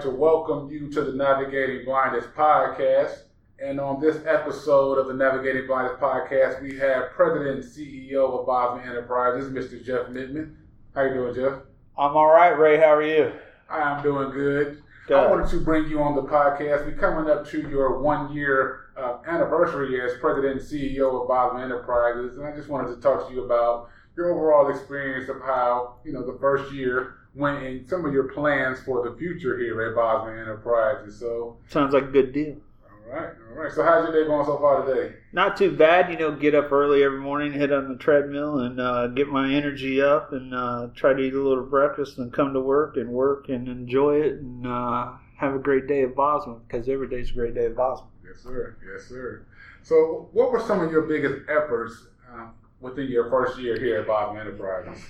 like to welcome you to the Navigating Blindness podcast. And on this episode of the Navigating Blindness podcast, we have President and CEO of Bosma Enterprises, Mr. Jeff Mittman. How you doing, Jeff? I'm all right, Ray. How are you? I'm doing good. good. I wanted to bring you on the podcast. We're coming up to your one year uh, anniversary as President and CEO of Bosma Enterprises, and I just wanted to talk to you about your overall experience of how you know the first year went and some of your plans for the future here at Bosma Enterprises. So sounds like a good deal. All right, all right. So how's your day going so far today? Not too bad. You know, get up early every morning, hit on the treadmill, and uh, get my energy up, and uh, try to eat a little breakfast, and come to work and work and enjoy it, and uh, have a great day at Bosma because every day's a great day at Bosma. Yes, sir. Yes, sir. So, what were some of your biggest efforts um, within your first year here at Bosma Enterprises?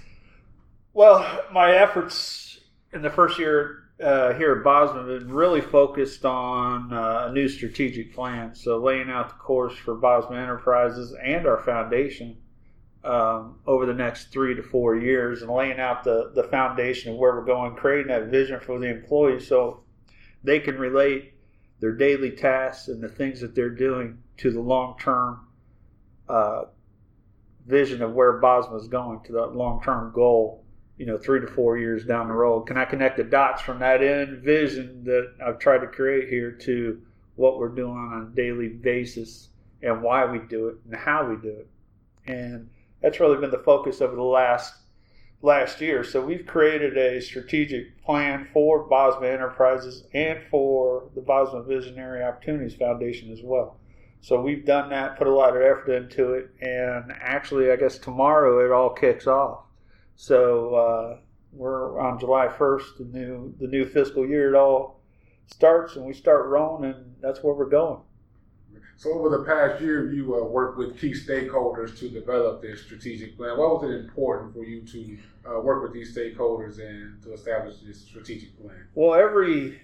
Well, my efforts in the first year uh, here at Bosma have been really focused on uh, a new strategic plan. So, laying out the course for Bosma Enterprises and our foundation um, over the next three to four years and laying out the, the foundation of where we're going, creating that vision for the employees so they can relate their daily tasks and the things that they're doing to the long term uh, vision of where Bosma is going, to that long term goal, you know, three to four years down the road. Can I connect the dots from that end vision that I've tried to create here to what we're doing on a daily basis and why we do it and how we do it? And that's really been the focus over the last last year. So we've created a strategic plan for Bosma Enterprises and for the Bosma Visionary Opportunities Foundation as well. So we've done that, put a lot of effort into it, and actually, I guess tomorrow it all kicks off. So uh, we're on July 1st, the new the new fiscal year. It all starts, and we start rolling, and that's where we're going. So over the past year, you uh, worked with key stakeholders to develop this strategic plan. Why was it important for you to uh, work with these stakeholders and to establish this strategic plan? Well, every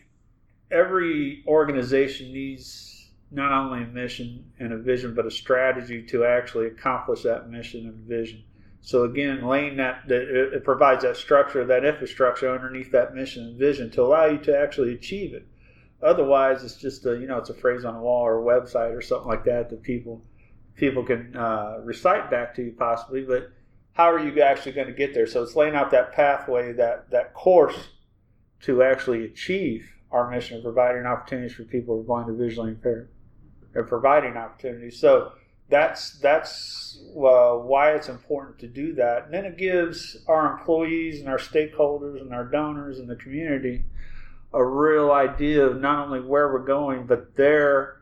every organization needs not only a mission and a vision, but a strategy to actually accomplish that mission and vision. So again, laying that, it provides that structure, that infrastructure underneath that mission and vision to allow you to actually achieve it. Otherwise, it's just a you know it's a phrase on a wall or a website or something like that that people people can uh, recite back to you possibly. But how are you actually going to get there? So it's laying out that pathway, that that course to actually achieve our mission of providing opportunities for people who are blind or visually impaired, and providing opportunities. So that's that's uh, why it's important to do that. And then it gives our employees and our stakeholders and our donors and the community a real idea of not only where we're going, but their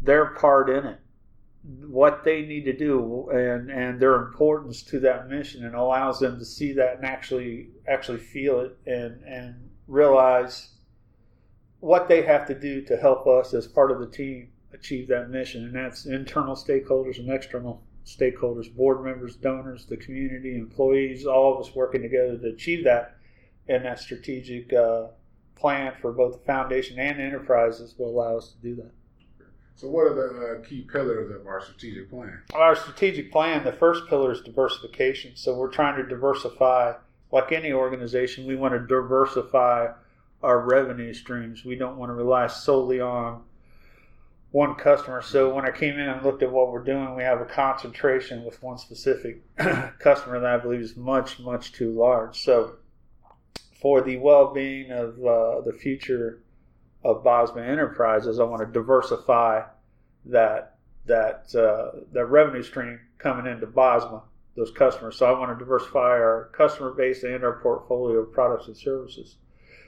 their part in it, what they need to do, and and their importance to that mission, and allows them to see that and actually actually feel it and and realize what they have to do to help us as part of the team achieve that mission, and that's internal stakeholders and external stakeholders, board members, donors, the community, employees, all of us working together to achieve that and that strategic uh, plan for both the foundation and enterprises will allow us to do that. So, what are the uh, key pillars of our strategic plan? Our strategic plan, the first pillar is diversification. So, we're trying to diversify, like any organization, we want to diversify our revenue streams. We don't want to rely solely on one customer. So, when I came in and looked at what we're doing, we have a concentration with one specific customer that I believe is much, much too large. So, for the well-being of uh, the future of Bosma Enterprises, I want to diversify that that uh, that revenue stream coming into Bosma, those customers. So I want to diversify our customer base and our portfolio of products and services.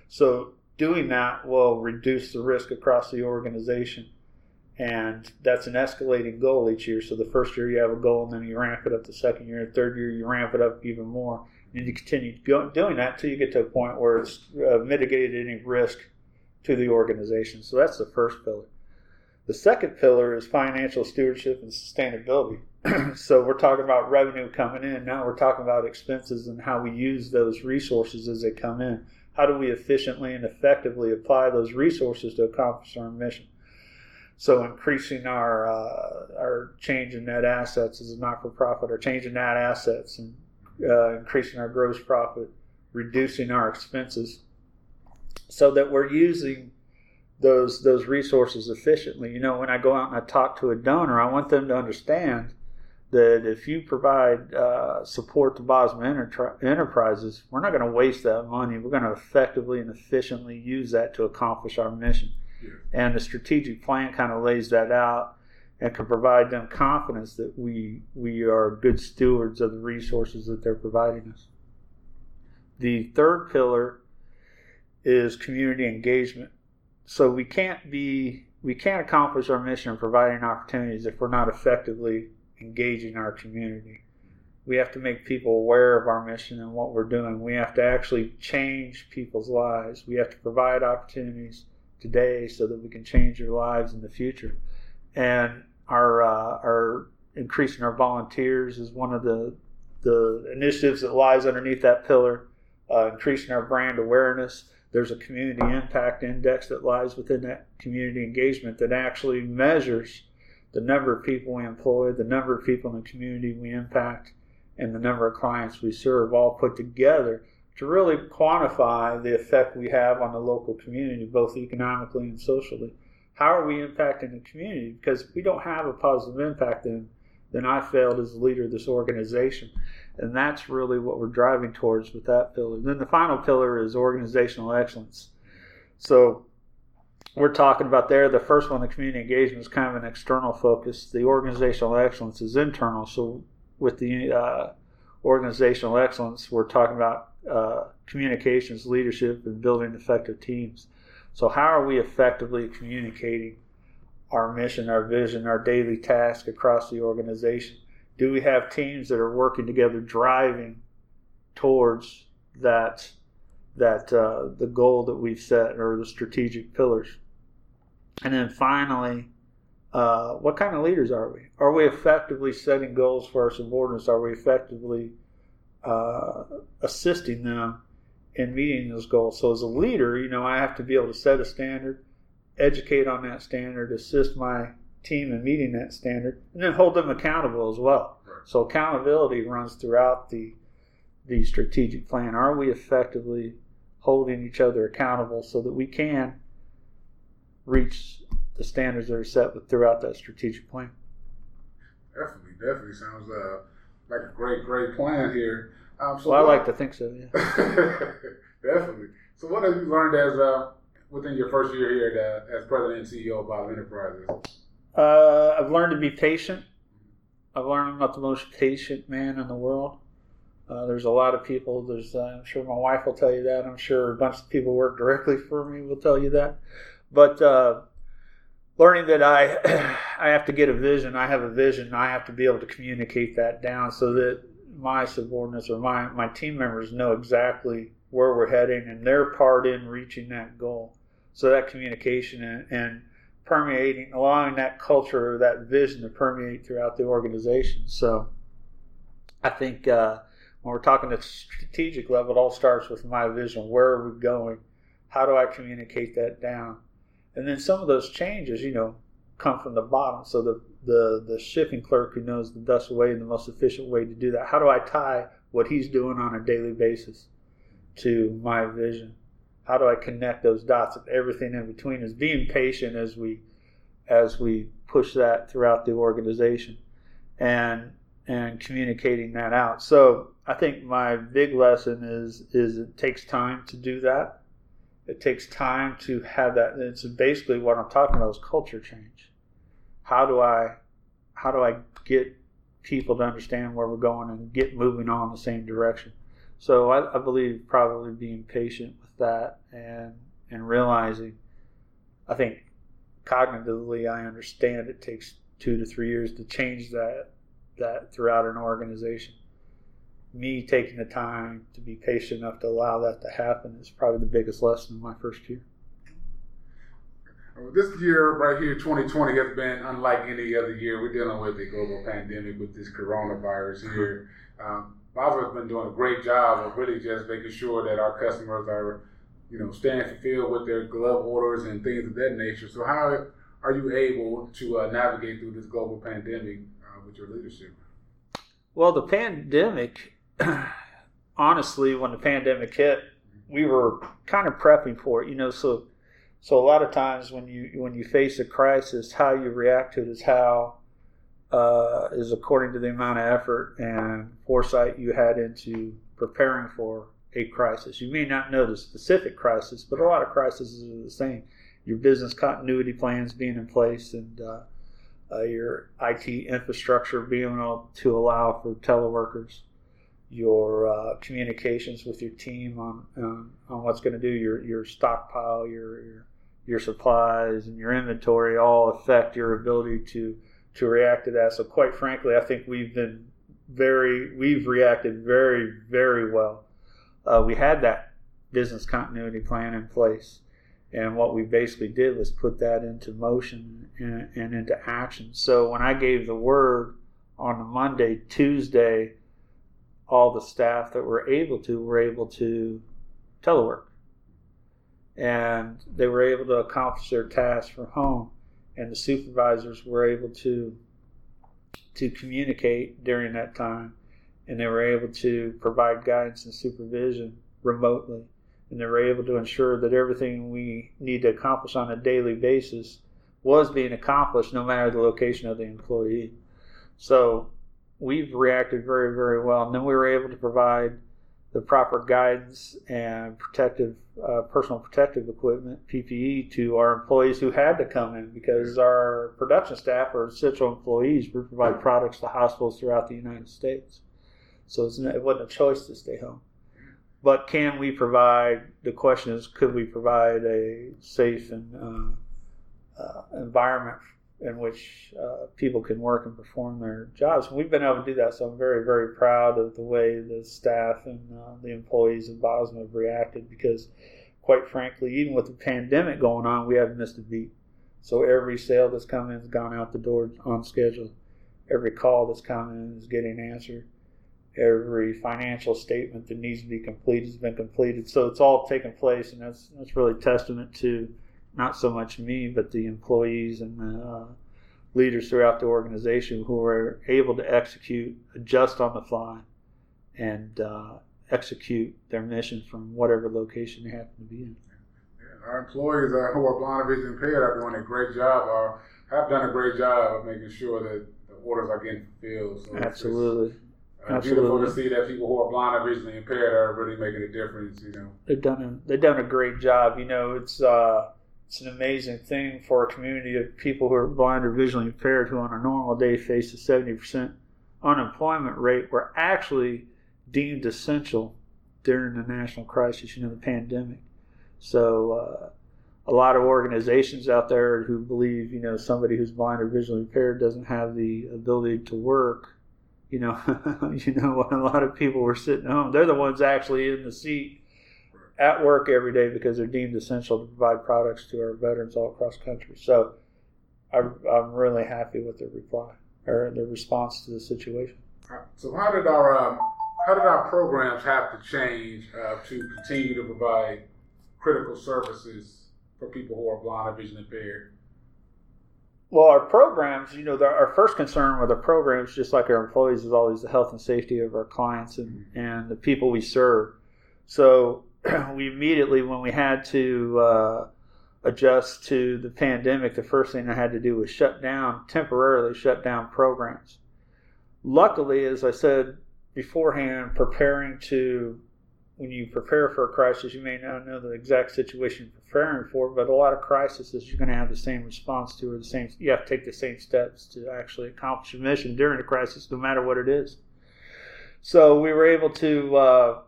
So doing that will reduce the risk across the organization. And that's an escalating goal each year. So the first year you have a goal, and then you ramp it up the second year. Third year you ramp it up even more and you continue doing that until you get to a point where it's uh, mitigated any risk to the organization. So that's the first pillar. The second pillar is financial stewardship and sustainability. so we're talking about revenue coming in. Now we're talking about expenses and how we use those resources as they come in. How do we efficiently and effectively apply those resources to accomplish our mission? So increasing our uh, our change in net assets as a not for profit, or change in net assets and uh, increasing our gross profit, reducing our expenses, so that we're using those those resources efficiently. You know, when I go out and I talk to a donor, I want them to understand that if you provide uh, support to Bosma Enter- Enterprises, we're not going to waste that money. We're going to effectively and efficiently use that to accomplish our mission. And the strategic plan kind of lays that out and can provide them confidence that we we are good stewards of the resources that they're providing us. The third pillar is community engagement. So we can't be we can't accomplish our mission of providing opportunities if we're not effectively engaging our community. We have to make people aware of our mission and what we're doing. We have to actually change people's lives. We have to provide opportunities today so that we can change their lives in the future. And our uh, our increasing our volunteers is one of the the initiatives that lies underneath that pillar. Uh, increasing our brand awareness. There's a community impact index that lies within that community engagement that actually measures the number of people we employ, the number of people in the community we impact, and the number of clients we serve, all put together to really quantify the effect we have on the local community, both economically and socially. How are we impacting the community? Because if we don't have a positive impact, then then I failed as a leader of this organization. And that's really what we're driving towards with that pillar. And then the final pillar is organizational excellence. So we're talking about there. The first one, the community engagement, is kind of an external focus. The organizational excellence is internal. So with the uh, organizational excellence, we're talking about uh, communications, leadership, and building effective teams. So how are we effectively communicating our mission, our vision, our daily task across the organization? Do we have teams that are working together, driving towards that? that uh, the goal that we've set or the strategic pillars. And then finally, uh, what kind of leaders are we? Are we effectively setting goals for our subordinates? Are we effectively uh, assisting them in meeting those goals? So, as a leader, you know, I have to be able to set a standard, educate on that standard, assist my team in meeting that standard, and then hold them accountable as well. So, accountability runs throughout the the strategic plan. Are we effectively holding each other accountable so that we can reach the standards that are set throughout that strategic plan. Definitely, definitely sounds uh, like a great, great plan here. Um, so well, what, I like to think so. Yeah. definitely. So, what have you learned as uh, within your first year here as president and CEO of Bosma Enterprises? Uh, I've learned to be patient. I've learned I'm not the most patient man in the world. Uh, there's a lot of people. There's, uh, I'm sure my wife will tell you that. I'm sure a bunch of people who work directly for me will tell you that. But uh, learning that I, I have to get a vision. I have a vision. I have to be able to communicate that down so that my subordinates or my my team members know exactly where we're heading and their part in reaching that goal. So that communication and, and permeating, allowing that culture or that vision to permeate throughout the organization. So I think uh, when we're talking at strategic level, it all starts with my vision. Where are we going? How do I communicate that down? And then some of those changes, you know, come from the bottom. So the the the shipping clerk who knows the best way and the most efficient way to do that. How do I tie what he's doing on a daily basis to my vision? How do I connect those dots and everything in between? Is being patient as we as we push that throughout the organization, and and communicating that out. So I think my big lesson is is it takes time to do that. It takes time to have that. It's basically what I'm talking about is culture change. How do I how do I get people to understand where we're going and get moving on the same direction? So I, I believe probably being patient with that and and realizing I think cognitively I understand it takes two to three years to change that that throughout an organization me taking the time to be patient enough to allow that to happen is probably the biggest lesson in my first year. This year, right here, 2020, has been unlike any other year. We're dealing with a global pandemic with this coronavirus here. Um, has been doing a great job of really just making sure that our customers are, you know, staying fulfilled with their glove orders and things of that nature. So, how are you able to uh, navigate through this global pandemic uh, with your leadership? Well, the pandemic honestly, when the pandemic hit, we were kind of prepping for it, you know. So so a lot of times when you when you face a crisis, how you react to it is how uh, is according to the amount of effort and foresight you had into preparing for a crisis. You may not know the specific crisis, but a lot of crises are the same. Your business continuity plans being in place and uh, uh, your IT infrastructure being able to allow for teleworkers, your uh, communications with your team on um, on what's going to do your your stockpile, your, your supplies and your inventory all affect your ability to to react to that. So quite frankly, I think we've been very we've reacted very very well. Uh, we had that business continuity plan in place, and what we basically did was put that into motion and, and into action. So when I gave the word on Monday, Tuesday, all the staff that were able to were able to telework, and they were able to accomplish their tasks from home and the supervisors were able to to communicate during that time and they were able to provide guidance and supervision remotely. And they were able to ensure that everything we need to accomplish on a daily basis was being accomplished no matter the location of the employee. So we've reacted very very well and then we were able to provide the proper guidance and protective uh, personal protective equipment PPE to our employees who had to come in because our production staff are essential employees. We provide products to hospitals throughout the United States, so it wasn't a choice to stay home. But can we provide? The question is, could we provide a safe and uh, uh, environment in which uh, people can work and perform their jobs. We've been able to do that, so I'm very, very proud of the way the staff and uh, the employees of Bosma have reacted because, quite frankly, even with the pandemic going on, we haven't missed a beat. So every sale that's come in has gone out the door on schedule. Every call that's come in is getting answered. Every financial statement that needs to be completed has been completed. So it's all taken place, and that's that's really testament to not so much me, but the employees and the uh, leaders throughout the organization who were able to execute, adjust on the fly, and uh, execute their mission from whatever location they happen to be in. Yeah, our employees uh, who are blind or vision impaired are doing a great job, or have done a great job of making sure that the orders are getting fulfilled. So Absolutely. Uh, beautiful to see that people who are blind or visually impaired are really making a difference. You know, they've done a they've done a great job. You know, it's uh, it's an amazing thing for a community of people who are blind or visually impaired who on a normal day face a 70% unemployment rate were actually deemed essential during the national crisis, you know, the pandemic. So uh, a lot of organizations out there who believe, you know, somebody who's blind or visually impaired doesn't have the ability to work. You know, you know, a lot of people were sitting home. They're the ones actually in the seat at work every day because they're deemed essential to provide products to our veterans all across the country. So I'm, I'm really happy with the reply or the response to the situation. So how did our um, how did our programs have to change uh, to continue to provide critical services for people who are blind or vision impaired? Well, our programs, you know, the, our first concern with our programs, just like our employees, is always the health and safety of our clients and, mm-hmm. and the people we serve. So we immediately, when we had to uh, adjust to the pandemic, the first thing I had to do was shut down, temporarily shut down programs. Luckily, as I said beforehand, preparing to, when you prepare for a crisis, you may not know the exact situation you're preparing for, but a lot of crises you're going to have the same response to, or the same, you have to take the same steps to actually accomplish a mission during a crisis, no matter what it is. So we were able to, uh,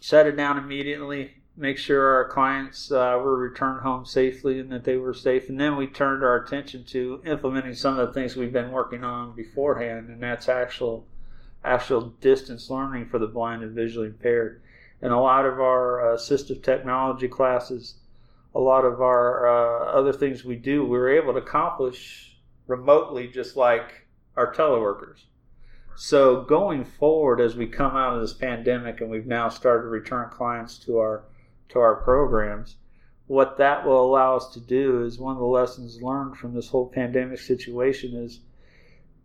shut it down immediately, make sure our clients uh, were returned home safely and that they were safe. And then we turned our attention to implementing some of the things we've been working on beforehand, and that's actual actual distance learning for the blind and visually impaired. And a lot of our uh, assistive technology classes, a lot of our uh, other things we do, we were able to accomplish remotely, just like our teleworkers. So going forward, as we come out of this pandemic and we've now started to return clients to our to our programs, what that will allow us to do is one of the lessons learned from this whole pandemic situation is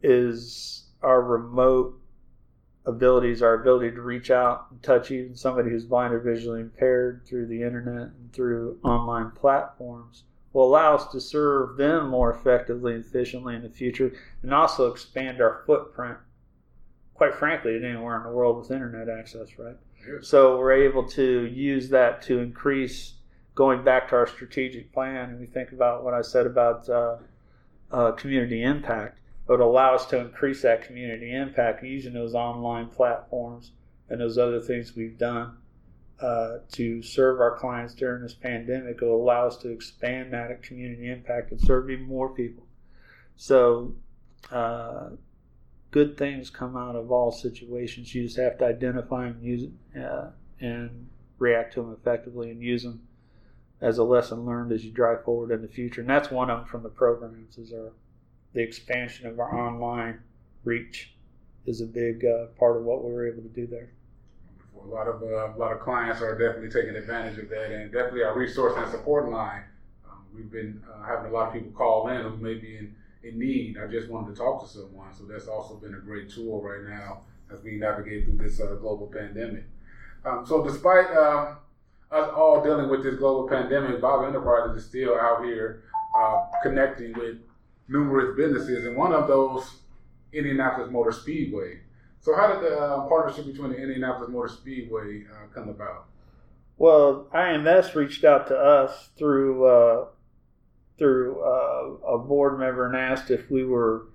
is our remote abilities, our ability to reach out and touch even somebody who's blind or visually impaired through the internet and through online platforms will allow us to serve them more effectively and efficiently in the future and also expand our footprint, quite frankly, anywhere in the world with internet access, right? Yes. So we're able to use that to increase going back to our strategic plan and we think about what I said about uh, uh, community impact it would allow us to increase that community impact using those online platforms and those other things we've done uh, to serve our clients during this pandemic. It will allow us to expand that community impact and serve even more people. So, uh, good things come out of all situations. You just have to identify them, use uh, and react to them effectively, and use them as a lesson learned as you drive forward in the future. And that's one of them from the programs is our the expansion of our online reach is a big uh, part of what we were able to do there. A lot of uh, a lot of clients are definitely taking advantage of that, and definitely our resource and support line. Um, we've been uh, having a lot of people call in who may be in, in need. I just wanted to talk to someone, so that's also been a great tool right now as we navigate through this uh, global pandemic. Um, so, despite um, us all dealing with this global pandemic, Bosma Enterprises is still out here uh, connecting with numerous businesses, and one of those, Indianapolis Motor Speedway. So, how did the uh, partnership between the Indianapolis Motor Speedway uh, come about? Well, IMS reached out to us through uh, through uh, a board member and asked if we were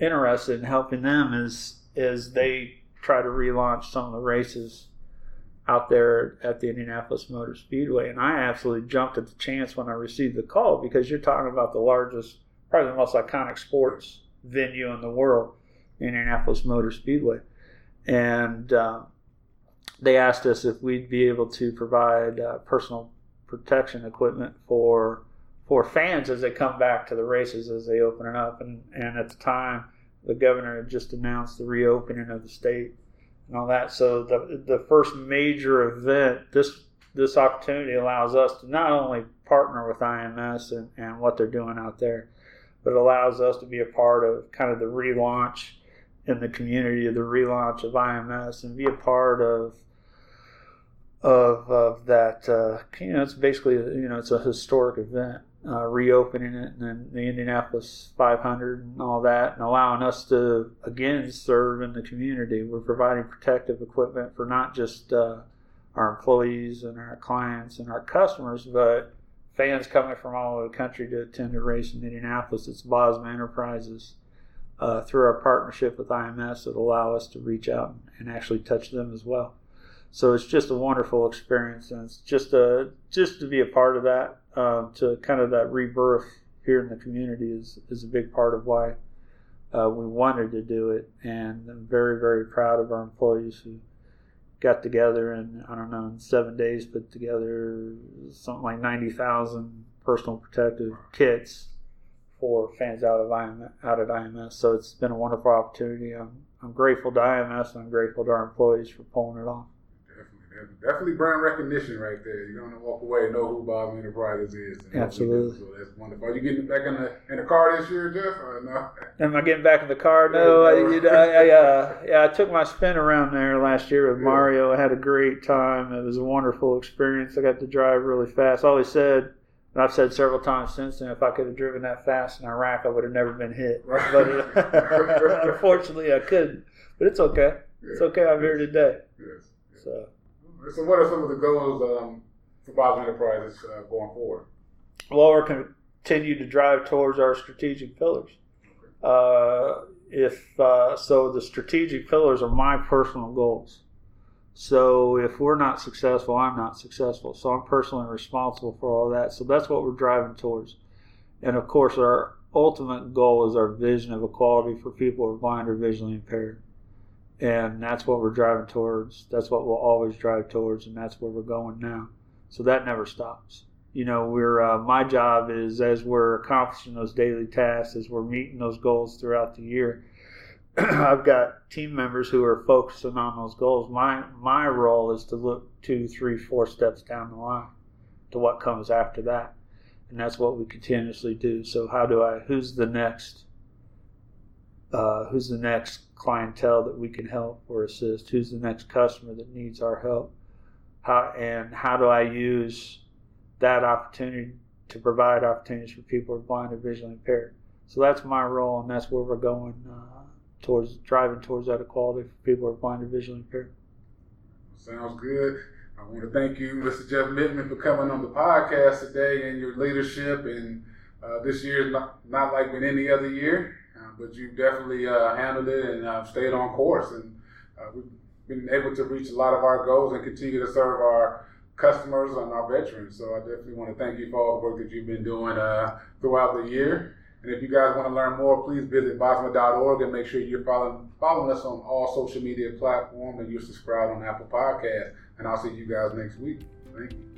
interested in helping them as as they try to relaunch some of the races out there at the Indianapolis Motor Speedway. And I absolutely jumped at the chance when I received the call because you're talking about the largest probably the most iconic sports venue in the world, Indianapolis Motor Speedway. And uh, they asked us if we'd be able to provide uh, personal protection equipment for for fans as they come back to the races as they open it up. And, and at the time, the governor had just announced the reopening of the state and all that. So the the first major event, this this opportunity allows us to not only partner with IMS and, and what they're doing out there, but it allows us to be a part of kind of the relaunch in the community of the relaunch of IMS and be a part of of of that. Uh, you know, it's basically you know it's a historic event, uh, reopening it, and then the Indianapolis 500 and all that, and allowing us to again serve in the community. We're providing protective equipment for not just uh, our employees and our clients and our customers, but fans coming from all over the country to attend a race in Indianapolis. It's Bosma Enterprises uh, through our partnership with IMS that allow us to reach out and actually touch them as well. So it's just a wonderful experience, and it's just a just to be a part of that, uh, to kind of that rebirth here in the community is is a big part of why uh, we wanted to do it, and I'm very very proud of our employees who got together and I don't know in seven days put together something like ninety thousand personal protective kits for fans out of out at IMS. So it's been a wonderful opportunity. I'm I'm grateful to IMS and I'm grateful to our employees for pulling it off definitely brand recognition right there. You're gonna walk away and know who Bosma Enterprises is. Absolutely. So that's wonderful. Are you getting back in the in the car this year, Jeff? Or no? Am I getting back in the car? No. I, you know, I, I uh, yeah, I took my spin around there last year with yeah. Mario. I had a great time. It was a wonderful experience. I got to drive really fast. I always said. And I've said several times since then, if I could have driven that fast in Iraq, I would have never been hit. Right. But uh, unfortunately, I couldn't. But it's okay. Yeah. It's okay. I'm here today. Yes. So. So, what are some of the goals um, for Bosma Enterprises uh, going forward? Well, we're continue to drive towards our strategic pillars. Uh, if uh, so, the strategic pillars are my personal goals. So if we're not successful, I'm not successful. So I'm personally responsible for all that. So that's what we're driving towards. And of course, our ultimate goal is our vision of equality for people who are blind or visually impaired and that's what we're driving towards. That's what we'll always drive towards, and that's where we're going now. So that never stops. You know, we're uh, my job is as we're accomplishing those daily tasks, as we're meeting those goals throughout the year. I've got team members who are focusing on those goals. My my role is to look two, three, four steps down the line to what comes after that, and that's what we continuously do. So how do I? Who's the next? Uh, who's the next clientele that we can help or assist? Who's the next customer that needs our help? How and how do I use that opportunity to provide opportunities for people who are blind or visually impaired? So that's my role, and that's where we're going uh, towards driving towards that equality for people who are blind or visually impaired. Sounds good. I want to thank you, Mr. Jeff Mittman, for coming on the podcast today and your leadership. And uh, this year is not, not like any other year, but you've definitely uh, handled it and uh, stayed on course. And uh, we've been able to reach a lot of our goals and continue to serve our customers and our veterans. So I definitely want to thank you for all the work that you've been doing uh, throughout the year. And if you guys want to learn more, please visit bosma.org and make sure you're following, following us on all social media platforms and you're subscribed on Apple Podcasts. And I'll see you guys next week. Thank you.